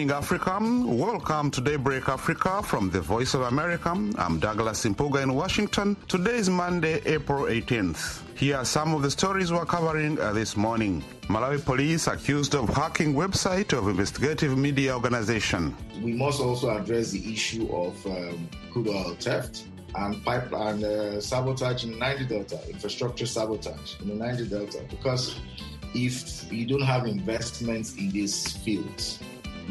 morning, Africa. Welcome to Daybreak Africa from the Voice of America. I'm Douglas Mpuga in Washington. Today is Monday, April 18th. Here are some of the stories we're covering uh, this morning. Malawi police accused of hacking website of investigative media organization. We must also address the issue of um, crude oil theft and pipeline uh, sabotage in the Niger Delta, infrastructure sabotage in the Niger Delta, because if you don't have investments in these fields,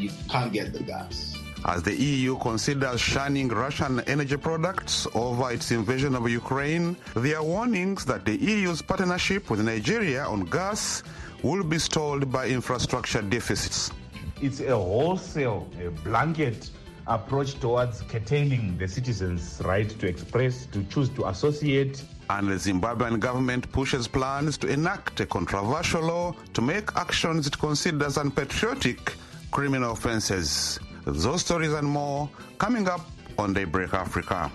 you can't get the gas. As the EU considers shunning Russian energy products over its invasion of Ukraine, there are warnings that the EU's partnership with Nigeria on gas will be stalled by infrastructure deficits. It's a wholesale, a blanket approach towards curtailing the citizens' right to express, to choose to associate. And the Zimbabwean government pushes plans to enact a controversial law to make actions it considers unpatriotic criminal offenses. Those stories and more coming up on Daybreak Africa.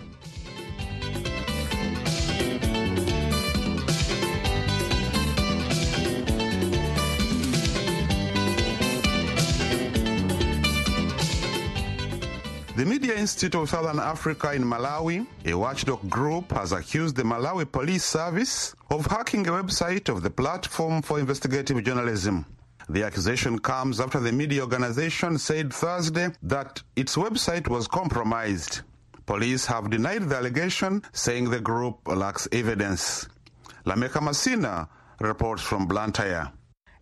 The Media Institute of Southern Africa in Malawi, a watchdog group, has accused the Malawi Police Service of hacking a website of the Platform for Investigative Journalism. The accusation comes after the media organization said Thursday that its website was compromised. Police have denied the allegation, saying the group lacks evidence. Lameck Masina reports from Blantyre.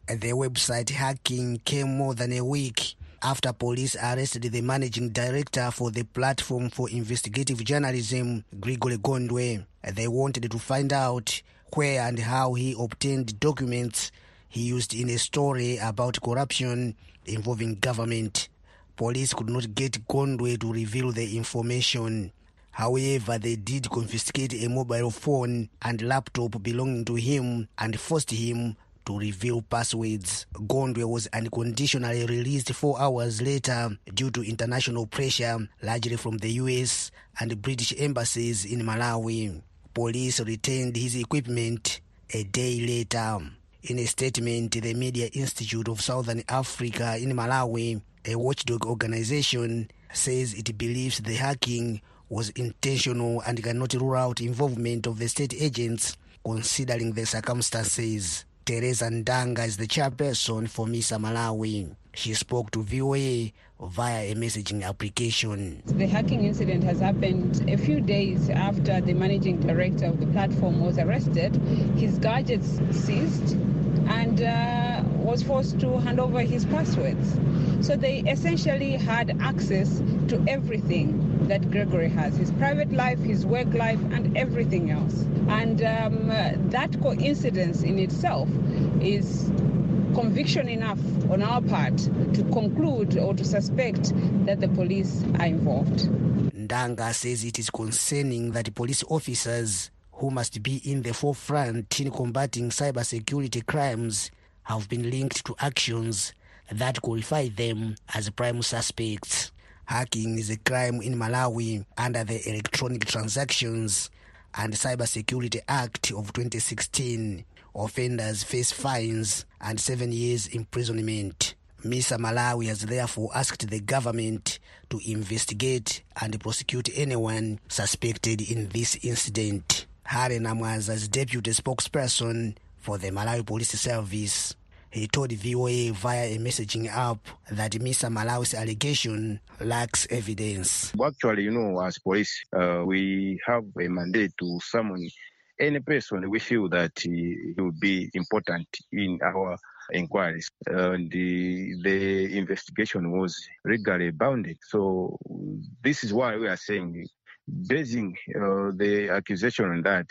The website hacking came more than a week after police arrested the managing director for the platform for investigative journalism, Gregory Gondwe. They wanted to find out where and how he obtained documents he used in a story about corruption involving government. Police could not get Gondwe to reveal the information. However, they did confiscate a mobile phone and laptop belonging to him and forced him to reveal passwords. Gondwe was unconditionally released four hours later due to international pressure, largely from the US and British embassies in Malawi. Police retained his equipment a day later. In a statement, the Media Institute of Southern Africa in Malawi, a watchdog organization, says it believes the hacking was intentional and cannot rule out involvement of the state agents considering the circumstances. Teresa Ndanga is the chairperson for MISA Malawi. She spoke to VOA via a messaging application. The hacking incident has happened a few days after the managing director of the platform was arrested. His gadgets seized and uh, was forced to hand over his passwords. So they essentially had access to everything that Gregory has his private life, his work life, and everything else. And um, that coincidence in itself is conviction enough on our part to conclude or to suspect that the police are involved. Ndanga says it is concerning that police officers who must be in the forefront in combating cybersecurity crimes have been linked to actions that qualify them as prime suspects. Hacking is a crime in Malawi under the Electronic Transactions and Cybersecurity Act of 2016. Offenders face fines and seven years imprisonment. MISA Malawi has therefore asked the government to investigate and prosecute anyone suspected in this incident. Namwaza is deputy spokesperson for the Malawi Police Service. He told VOA via a messaging app that Mr. Malawi's allegation lacks evidence. Actually, you know, as police, uh, we have a mandate to summon any person we feel that uh, he will be important in our inquiries. And the, the investigation was legally bounded. So this is why we are saying basing uh, the accusation on that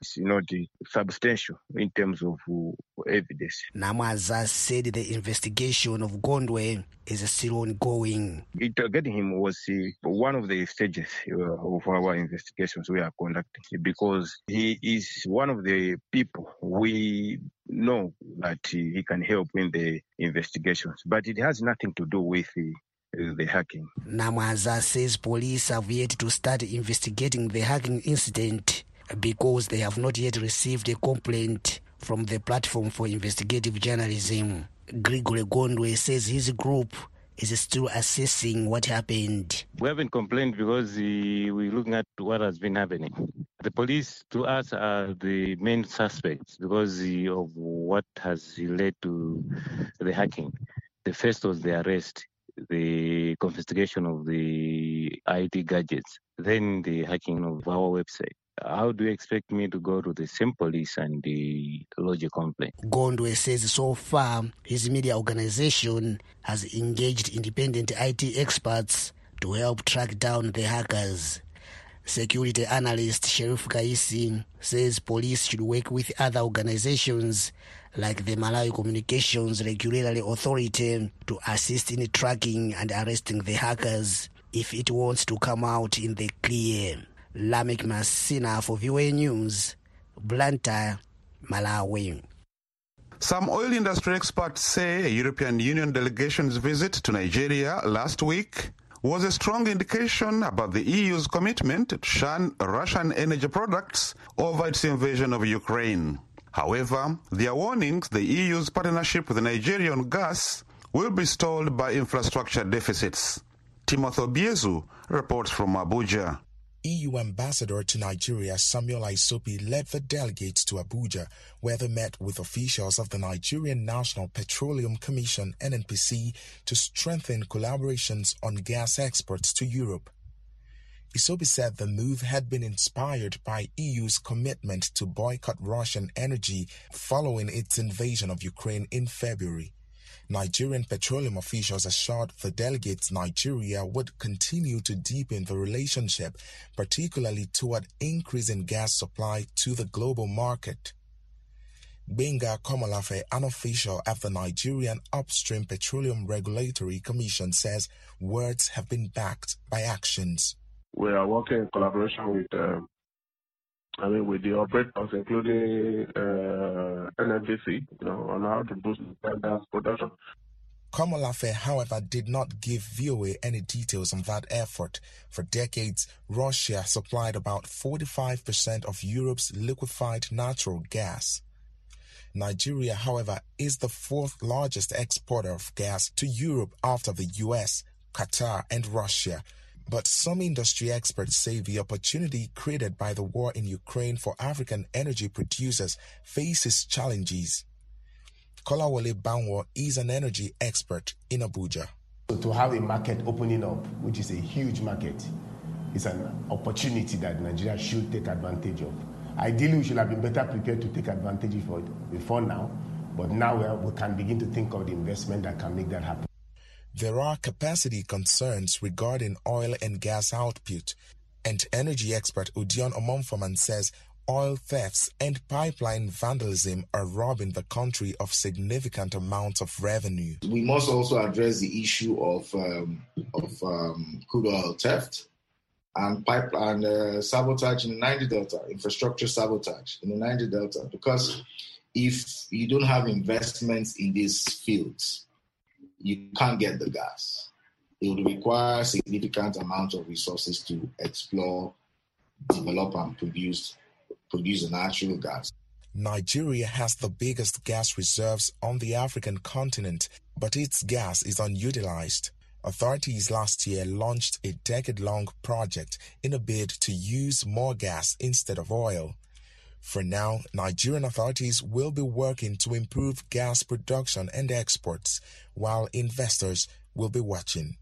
is not substantial in terms of uh, evidence. Namwaza said the investigation of Gondwe is still ongoing. Interrogating him was uh, one of the stages uh, of our investigations we are conducting because he is one of the people we know that he can help in the investigations, but it has nothing to do with the the hacking. Namwaza says police have yet to start investigating the hacking incident because they have not yet received a complaint from the platform for investigative journalism. Gregory Gondwe says his group is still assessing what happened. We haven't complained because uh, we're looking at what has been happening. The police, to us, are the main suspects because uh, of what has led to the hacking. The first was the arrest, the confiscation of the IT gadgets, then the hacking of our website. How do you expect me to go to the same police and the lodge a complaint? Gondwe says so far his media organization has engaged independent IT experts to help track down the hackers. Security analyst Sheriff Kaisi says police should work with other organizations like the Malawi Communications Regulatory Authority to assist in tracking and arresting the hackers if it wants to come out in the clear. Lameck Masina for VOA News, Blantyre, Malawi. Some oil industry experts say a European Union delegation's visit to Nigeria last week was a strong indication about the EU's commitment to shun Russian energy products over its invasion of Ukraine. However, their warnings the EU's partnership with Nigeria on gas will be stalled by infrastructure deficits. Timothy Obiezu reports from Abuja. EU ambassador to Nigeria Samuela Isopi led the delegates to Abuja, where they met with officials of the Nigerian National Petroleum Commission (NNPC) to strengthen collaborations on gas exports to Europe. Isopi said the move had been inspired by EU's commitment to boycott Russian energy following its invasion of Ukraine in February. Nigerian petroleum officials assured the delegates Nigeria would continue to deepen the relationship, particularly toward increasing gas supply to the global market. Gbenga Komolafe, an official at the Nigerian Upstream Petroleum Regulatory Commission, says words have been backed by actions. We are working in collaboration with um, I mean, with the operators, including uh, you know, on how to boost gas production. Komolafe, however, did not give VOA any details on that effort. For decades, Russia supplied about 45% of Europe's liquefied natural gas. Nigeria, however, is the fourth largest exporter of gas to Europe after the US, Qatar, and Russia. But some industry experts say the opportunity created by the war in Ukraine for African energy producers faces challenges. Kolawole Banwo is an energy expert in Abuja. So to have a market opening up, which is a huge market, is an opportunity that Nigeria should take advantage of. Ideally, we should have been better prepared to take advantage of it before now, but now we can begin to think of the investment that can make that happen. There are capacity concerns regarding oil and gas output, and energy expert Udion Omomfoman says oil thefts and pipeline vandalism are robbing the country of significant amounts of revenue. We must also address the issue of um, of um, crude oil theft and pipeline uh, sabotage in the Niger Delta, infrastructure sabotage in the Niger Delta, because if you don't have investments in these fields, you can't get the gas. It would require significant amount of resources to explore, develop, and produce produce natural gas. Nigeria has the biggest gas reserves on the African continent, but its gas is unutilized. Authorities last year launched a decade long project in a bid to use more gas instead of oil. For now, Nigerian authorities will be working to improve gas production and exports, while investors will be watching.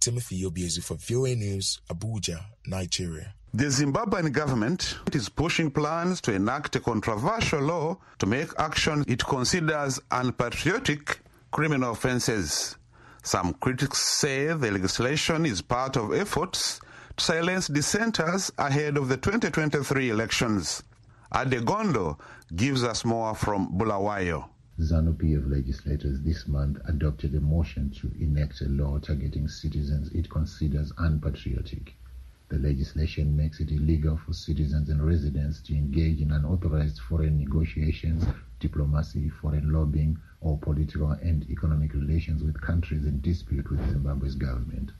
Timothy Obiezu for VOA News, Abuja, Nigeria. The Zimbabwean government is pushing plans to enact a controversial law to make actions it considers unpatriotic criminal offenses. Some critics say the legislation is part of efforts to silence dissenters ahead of the 2023 elections. Adegondo gives us more from Bulawayo. ZANU-PF legislators this month adopted a motion to enact a law targeting citizens it considers unpatriotic. The legislation makes it illegal for citizens and residents to engage in unauthorized foreign negotiations, diplomacy, foreign lobbying, or political and economic relations with countries in dispute with Zimbabwe's government.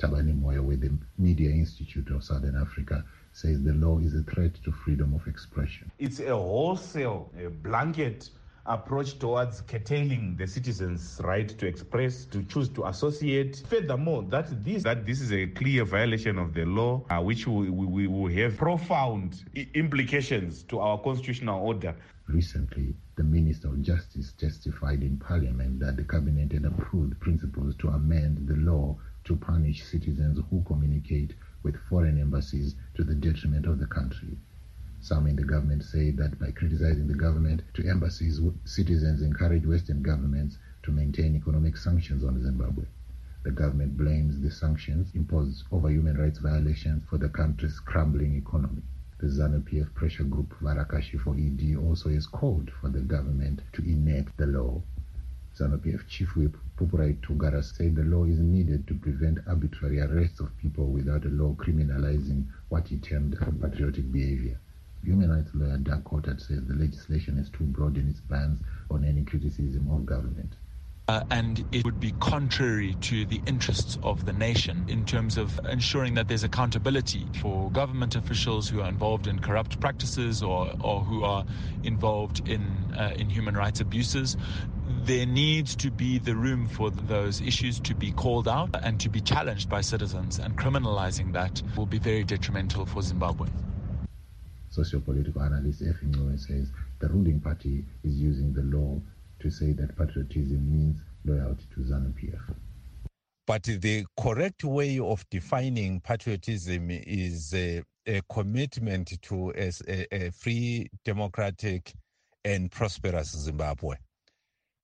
Tabani Moyo with the Media Institute of Southern Africa says the law is a threat to freedom of expression. It's a wholesale a blanket approach towards curtailing the citizens' right to express, to choose to associate. Furthermore, that this that this is a clear violation of the law, uh, which we, we, will have profound implications to our constitutional order. Recently, the Minister of Justice testified in Parliament that the Cabinet had approved principles to amend the law to punish citizens who communicate with foreign embassies to the detriment of the country. Some in the government say that by criticizing the government to embassies, citizens encourage Western governments to maintain economic sanctions on Zimbabwe. The government blames the sanctions imposed over human rights violations for the country's crumbling economy. The ZANU-PF pressure group Varakashi for ED also has called for the government to enact the law. ZANU-PF chief whip Pupurai said the law is needed to prevent arbitrary arrests of people without a law criminalizing what he termed patriotic behavior. Human rights lawyer Doug Coltart says the legislation is too broad in its bans on any criticism of government. Uh, and it would be contrary to the interests of the nation in terms of ensuring that there's accountability for government officials who are involved in corrupt practices or, or who are involved in, uh, in human rights abuses. There needs to be the room for those issues to be called out and to be challenged by citizens, and criminalizing that will be very detrimental for Zimbabwe. Sociopolitical analyst Effie says the ruling party is using the law to say that patriotism means loyalty to ZANU-PF. But the correct way of defining patriotism is a, a commitment to a, a, free, democratic, and prosperous Zimbabwe.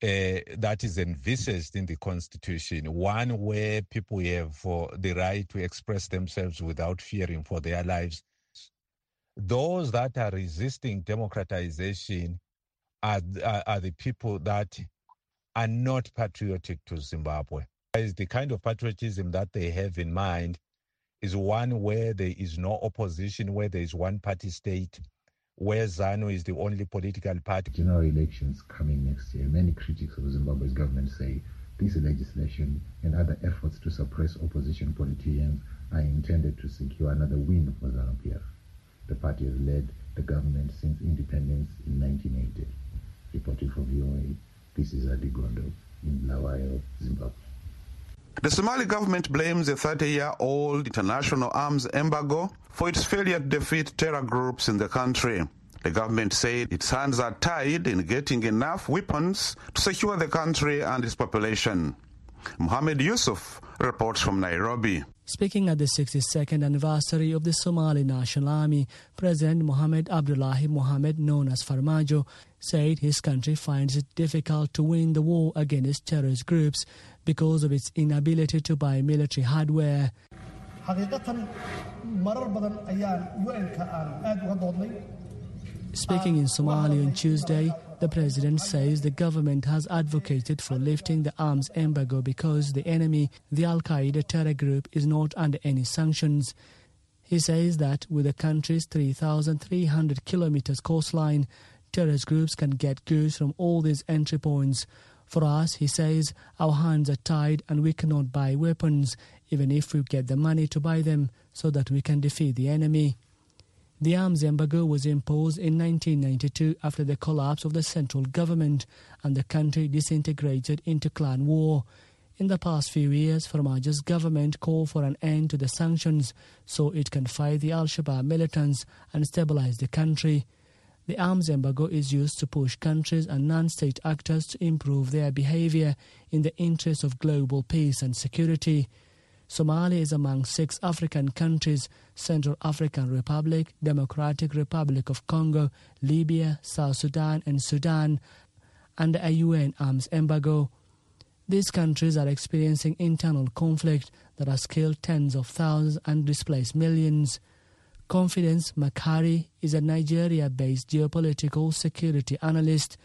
Uh, that is envisaged in the constitution, one where people have uh, the right to express themselves without fearing for their lives those that are resisting democratization are, are, the people that are not patriotic to Zimbabwe. The kind of patriotism that they have in mind is one where there is no opposition, where there is one party state, where ZANU is the only political party. General elections coming next year. Many critics of Zimbabwe's government say this legislation and other efforts to suppress opposition politicians are intended to secure another win for ZANU-PF. The party has led the government since independence in 1980. Reporting for VOA, this is Adi Gondo in Bulawayo, Zimbabwe. The Somali government blames a 30-year-old international arms embargo for its failure to defeat terror groups in the country. The government said its hands are tied in getting enough weapons to secure the country and its population. Mohamed Yusuf reports from Nairobi. Speaking at the 62nd anniversary of the Somali National Army, President Mohamed Abdullahi Mohamed, known as Farmajo, said his country finds it difficult to win the war against terrorist groups because of its inability to buy military hardware. Speaking in Somali on Tuesday, the president says the government has advocated for lifting the arms embargo because the enemy, the Al Qaeda terror group, is not under any sanctions. He says that with the country's 3,300 kilometers coastline, terrorist groups can get goods from all these entry points. For us, he says, our hands are tied and we cannot buy weapons, even if we get the money to buy them, so that we can defeat the enemy. The arms embargo was imposed in 1992 after the collapse of the central government and the country disintegrated into clan war. In the past few years, Farmajo's government called for an end to the sanctions so it can fight the Al Shabaab militants and stabilize the country. The arms embargo is used to push countries and non state actors to improve their behavior in the interest of global peace and security. Somalia is among six African countries Central African Republic, Democratic Republic of Congo, Libya, South Sudan, and Sudan under a UN arms embargo. These countries are experiencing internal conflict that has killed tens of thousands and displaced millions. Confidence MacHarry is a Nigeria based geopolitical security analyst.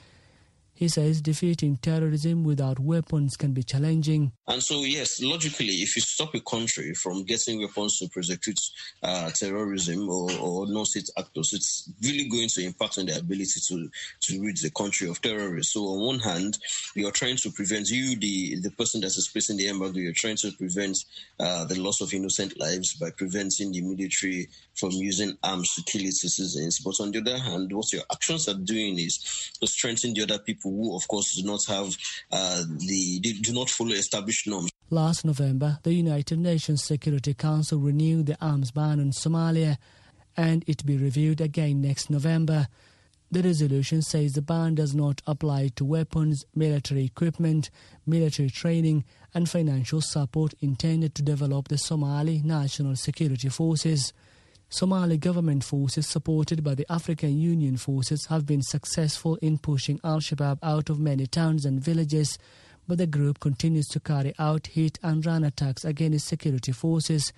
He says defeating terrorism without weapons can be challenging. And so, yes, logically, if you stop a country from getting weapons to prosecute uh, terrorism or, or non-state actors, it's really going to impact on their ability to, to rid the country of terrorists. So, on one hand, you're trying to prevent you, the, the person that's expressing the embargo, you're trying to prevent uh, the loss of innocent lives by preventing the military from using arms to kill its citizens. But on the other hand, what your actions are doing is to strengthen the other people people who, of course, do not have uh, the do not follow established norms. Last November, the United Nations Security Council renewed the arms ban on Somalia, and it be reviewed again next November. The resolution says the ban does not apply to weapons, military equipment, military training, and financial support intended to develop the Somali National Security Forces. Somali government forces, supported by the African Union forces, have been successful in pushing Al Shabaab out of many towns and villages, but the group continues to carry out hit and run attacks against security forces.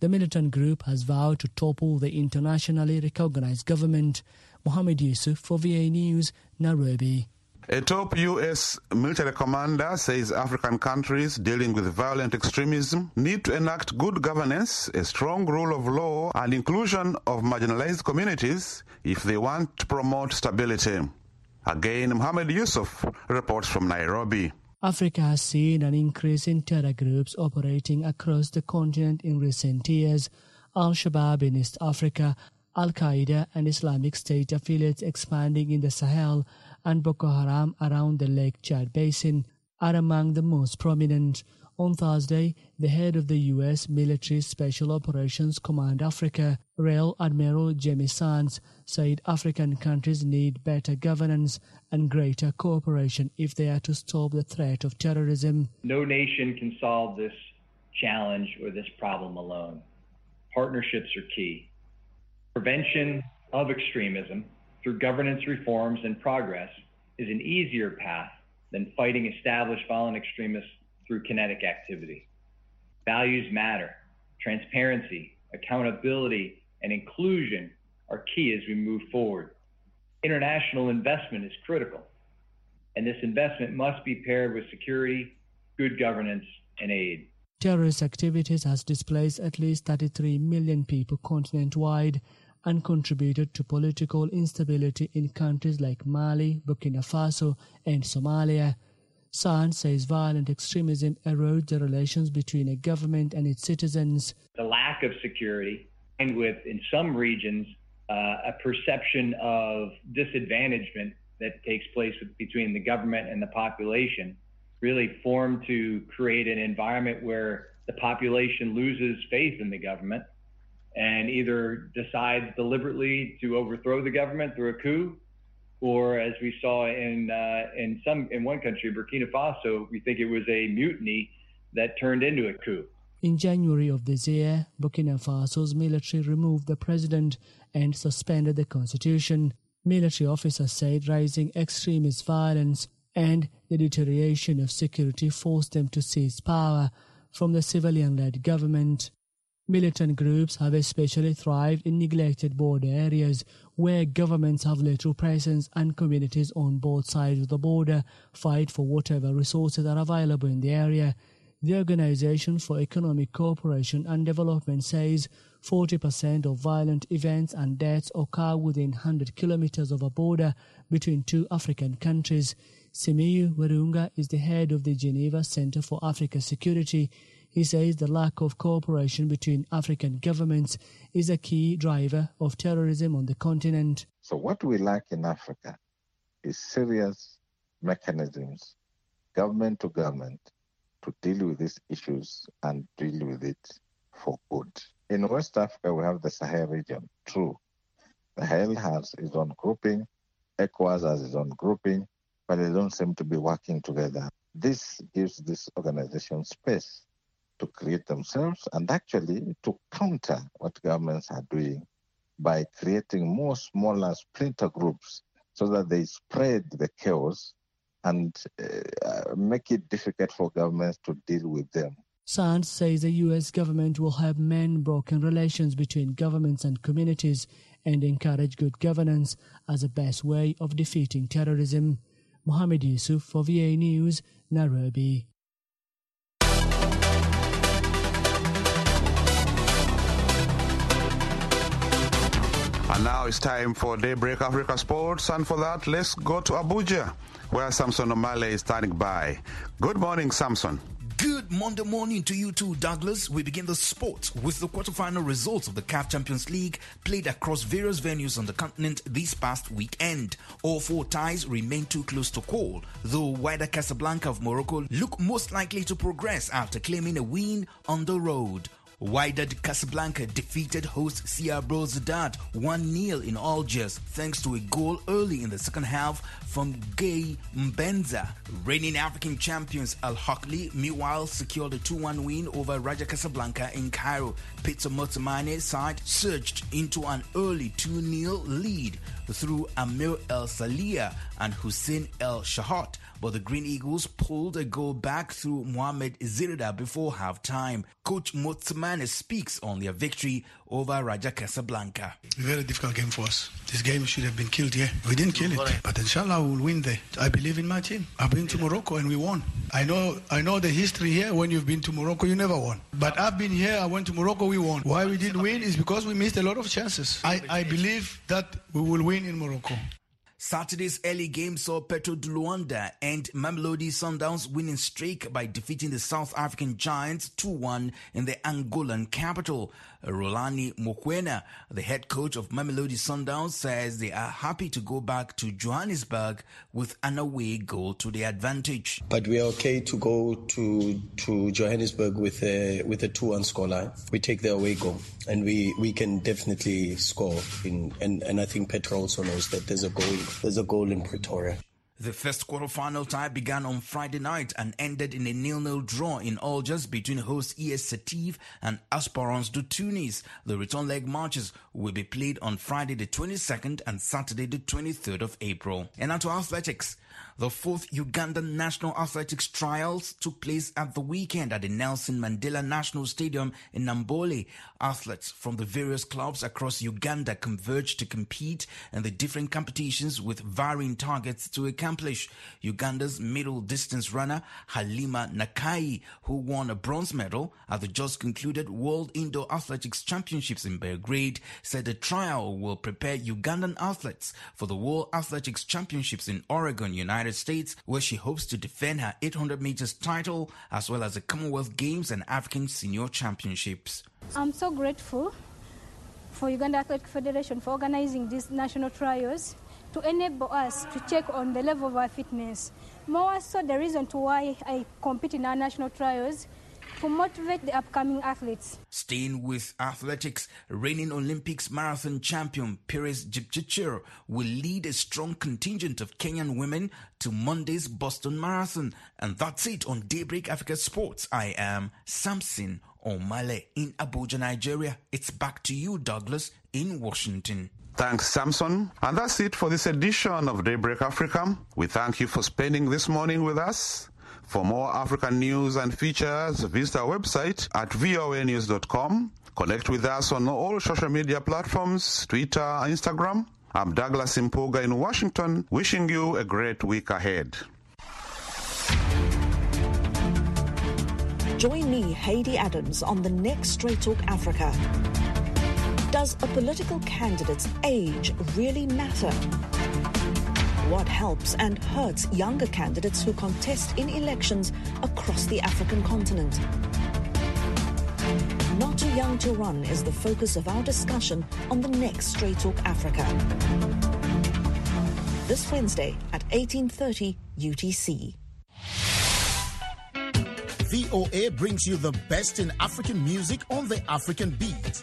The militant group has vowed to topple the internationally recognized government. Mohammed Yusuf for VOA News, Nairobi. A top U.S. military commander says African countries dealing with violent extremism need to enact good governance, a strong rule of law, and inclusion of marginalized communities if they want to promote stability. Again, Mohammed Yusuf reports from Nairobi. Africa has seen an increase in terror groups operating across the continent in recent years. Al Shabaab in East Africa Al Qaeda and Islamic State affiliates expanding in the Sahel and Boko Haram around the Lake Chad Basin are among the most prominent. On Thursday, the head of the U.S. Military Special Operations Command Africa, Rear Admiral Jamie Sands, said African countries need better governance and greater cooperation if they are to stop the threat of terrorism. No nation can solve this challenge or this problem alone. Partnerships are key. Prevention of extremism through governance reforms and progress is an easier path than fighting established violent extremists through kinetic activity. Values matter. Transparency, accountability, and inclusion are key as we move forward. International investment is critical, and this investment must be paired with security, good governance, and aid. Terrorist activities has displaced at least 33 million people continent-wide and contributed to political instability in countries like Mali, Burkina Faso, and Somalia. Sands says violent extremism erodes the relations between a government and its citizens. The lack of security, and with, in some regions, uh, a perception of disadvantagement that takes place between the government and the population, really form to create an environment where the population loses faith in the government and either decides deliberately to overthrow the government through a coup, or as we saw in uh, in some in one country, Burkina Faso, we think it was a mutiny that turned into a coup. In January of this year, Burkina Faso's military removed the president and suspended the constitution. Military officers said rising extremist violence and the deterioration of security forced them to seize power from the civilian led government. Militant groups have especially thrived in neglected border areas where governments have little presence and communities on both sides of the border fight for whatever resources are available in the area. The Organization for Economic Cooperation and Development says 40% of violent events and deaths occur within 100 kilometers of a border between two African countries. Simiyu Werunga is the head of the Geneva Center for Africa Security. He says the lack of cooperation between African governments is a key driver of terrorism on the continent. So, what we lack in Africa is serious mechanisms, government to government, to deal with these issues and deal with it for good. In West Africa, we have the Sahel region. True. The Sahel has its own grouping, ECOWAS has its own grouping, but they don't seem to be working together. This gives this organization space to create themselves and actually to counter what governments are doing by creating more smaller splinter groups so that they spread the chaos and uh, make it difficult for governments to deal with them. Sands says the U.S. government will help mend broken relations between governments and communities and encourage good governance as the best way of defeating terrorism. Mohammed Yusuf for VOA News, Nairobi. And now it's time for Daybreak Africa Sports. And for that, let's go to Abuja, where Samson Omale is standing by. Good morning, Samson. Good Monday morning to you too, Douglas. We begin the sport with the quarterfinal results of the CAF Champions League played across various venues on the continent this past weekend. All four ties remain too close to call, though Wydad Casablanca of Morocco look most likely to progress after claiming a win on the road. Wydad Casablanca defeated host CR Belouizdad 1-0 in Algiers thanks to a goal early in the second half from Guy Mbenza. Reigning African champions Al Ahly meanwhile secured a 2-1 win over Raja Casablanca in Cairo. Pitso Mosimane side surged into an early 2-0 lead through Amir El Salia and Hussein El Shahat but the Green Eagles pulled a goal back through Mohamed Zrida before halftime. Coach Mosimane speaks on their victory over Raja Casablanca. Very difficult game for us. This game should have been killed here. We didn't kill it, but inshallah we'll win there. I believe in my team. I've been to Morocco and we won. I know I know the history here. When you've been to Morocco, you never won. But I've been here. I went to Morocco. We won. Why we didn't win is because we missed a lot of chances. I, I believe that we will win in Morocco. Saturday's early game saw Petro de Luanda and Mamelodi Sundowns winning streak by defeating the South African Giants 2-1 in the Angolan capital. Rulani Mokwena, the head coach of Mamelodi Sundowns, says they are happy to go back to Johannesburg with an away goal to their advantage. But we are okay to go to to Johannesburg with a with a two-one scoreline. We take the away goal, and we, we can definitely score. In, and and I think Petro also knows that there's a goal there's a goal in Pretoria. The first quarterfinal tie began on Friday night and ended in a nil-nil draw in Algiers between host ES Setif and Esperance du Tunis. The return leg matches will be played on Friday the 22nd and Saturday the 23rd of April. And now to athletics. The fourth Ugandan National Athletics Trials took place at the weekend at the Nelson Mandela National Stadium in Namboole. Athletes from the various clubs across Uganda converged to compete in the different competitions with varying targets to accomplish. Uganda's middle distance runner Halimah Nakaayi, who won a bronze medal at the just concluded World Indoor Athletics Championships in Belgrade, said the trial will prepare Ugandan athletes for the World Athletics Championships in Oregon, United States, where she hopes to defend her 800 meters title as well as the Commonwealth Games and African Senior Championships. I'm so grateful for Uganda Athletic Federation for organizing these national trials to enable us to check on the level of our fitness. More so, the reason to why I compete in our national trials to motivate the upcoming athletes. Staying with athletics, reigning Olympics marathon champion Peres Jepchirchir will lead a strong contingent of Kenyan women to Monday's Boston Marathon. And that's it on Daybreak Africa Sports. I am Samson Omale in Abuja, Nigeria. It's back to you, Douglas, in Washington. Thanks, Samson. And that's it for this edition of Daybreak Africa. We thank you for spending this morning with us. For more African news and features, visit our website at voanews.com. Connect with us on all social media platforms, Twitter, Instagram. I'm Douglas Mpuga in Washington, wishing you a great week ahead. Join me, Haiti Adams, on the next Straight Talk Africa. Does a political candidate's age really matter? What helps and hurts younger candidates who contest in elections across the African continent? Not Too Young to Run is the focus of our discussion on the next Straight Talk Africa. This Wednesday at 18:30 UTC. VOA brings you the best in African music on the African beat.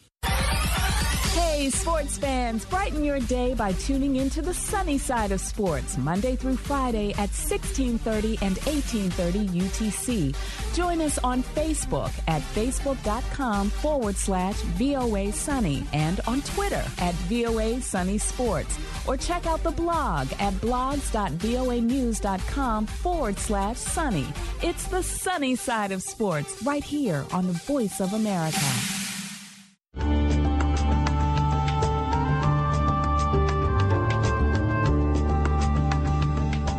Hey, sports fans, brighten your day by tuning into the sunny side of sports Monday through Friday at 1630 and 1830 UTC. Join us on Facebook at facebook.com forward slash VOA Sunny and on Twitter at VOA Sunny Sports. Or check out the blog at blogs.voanews.com forward slash sunny. It's the sunny side of sports right here on the Voice of America.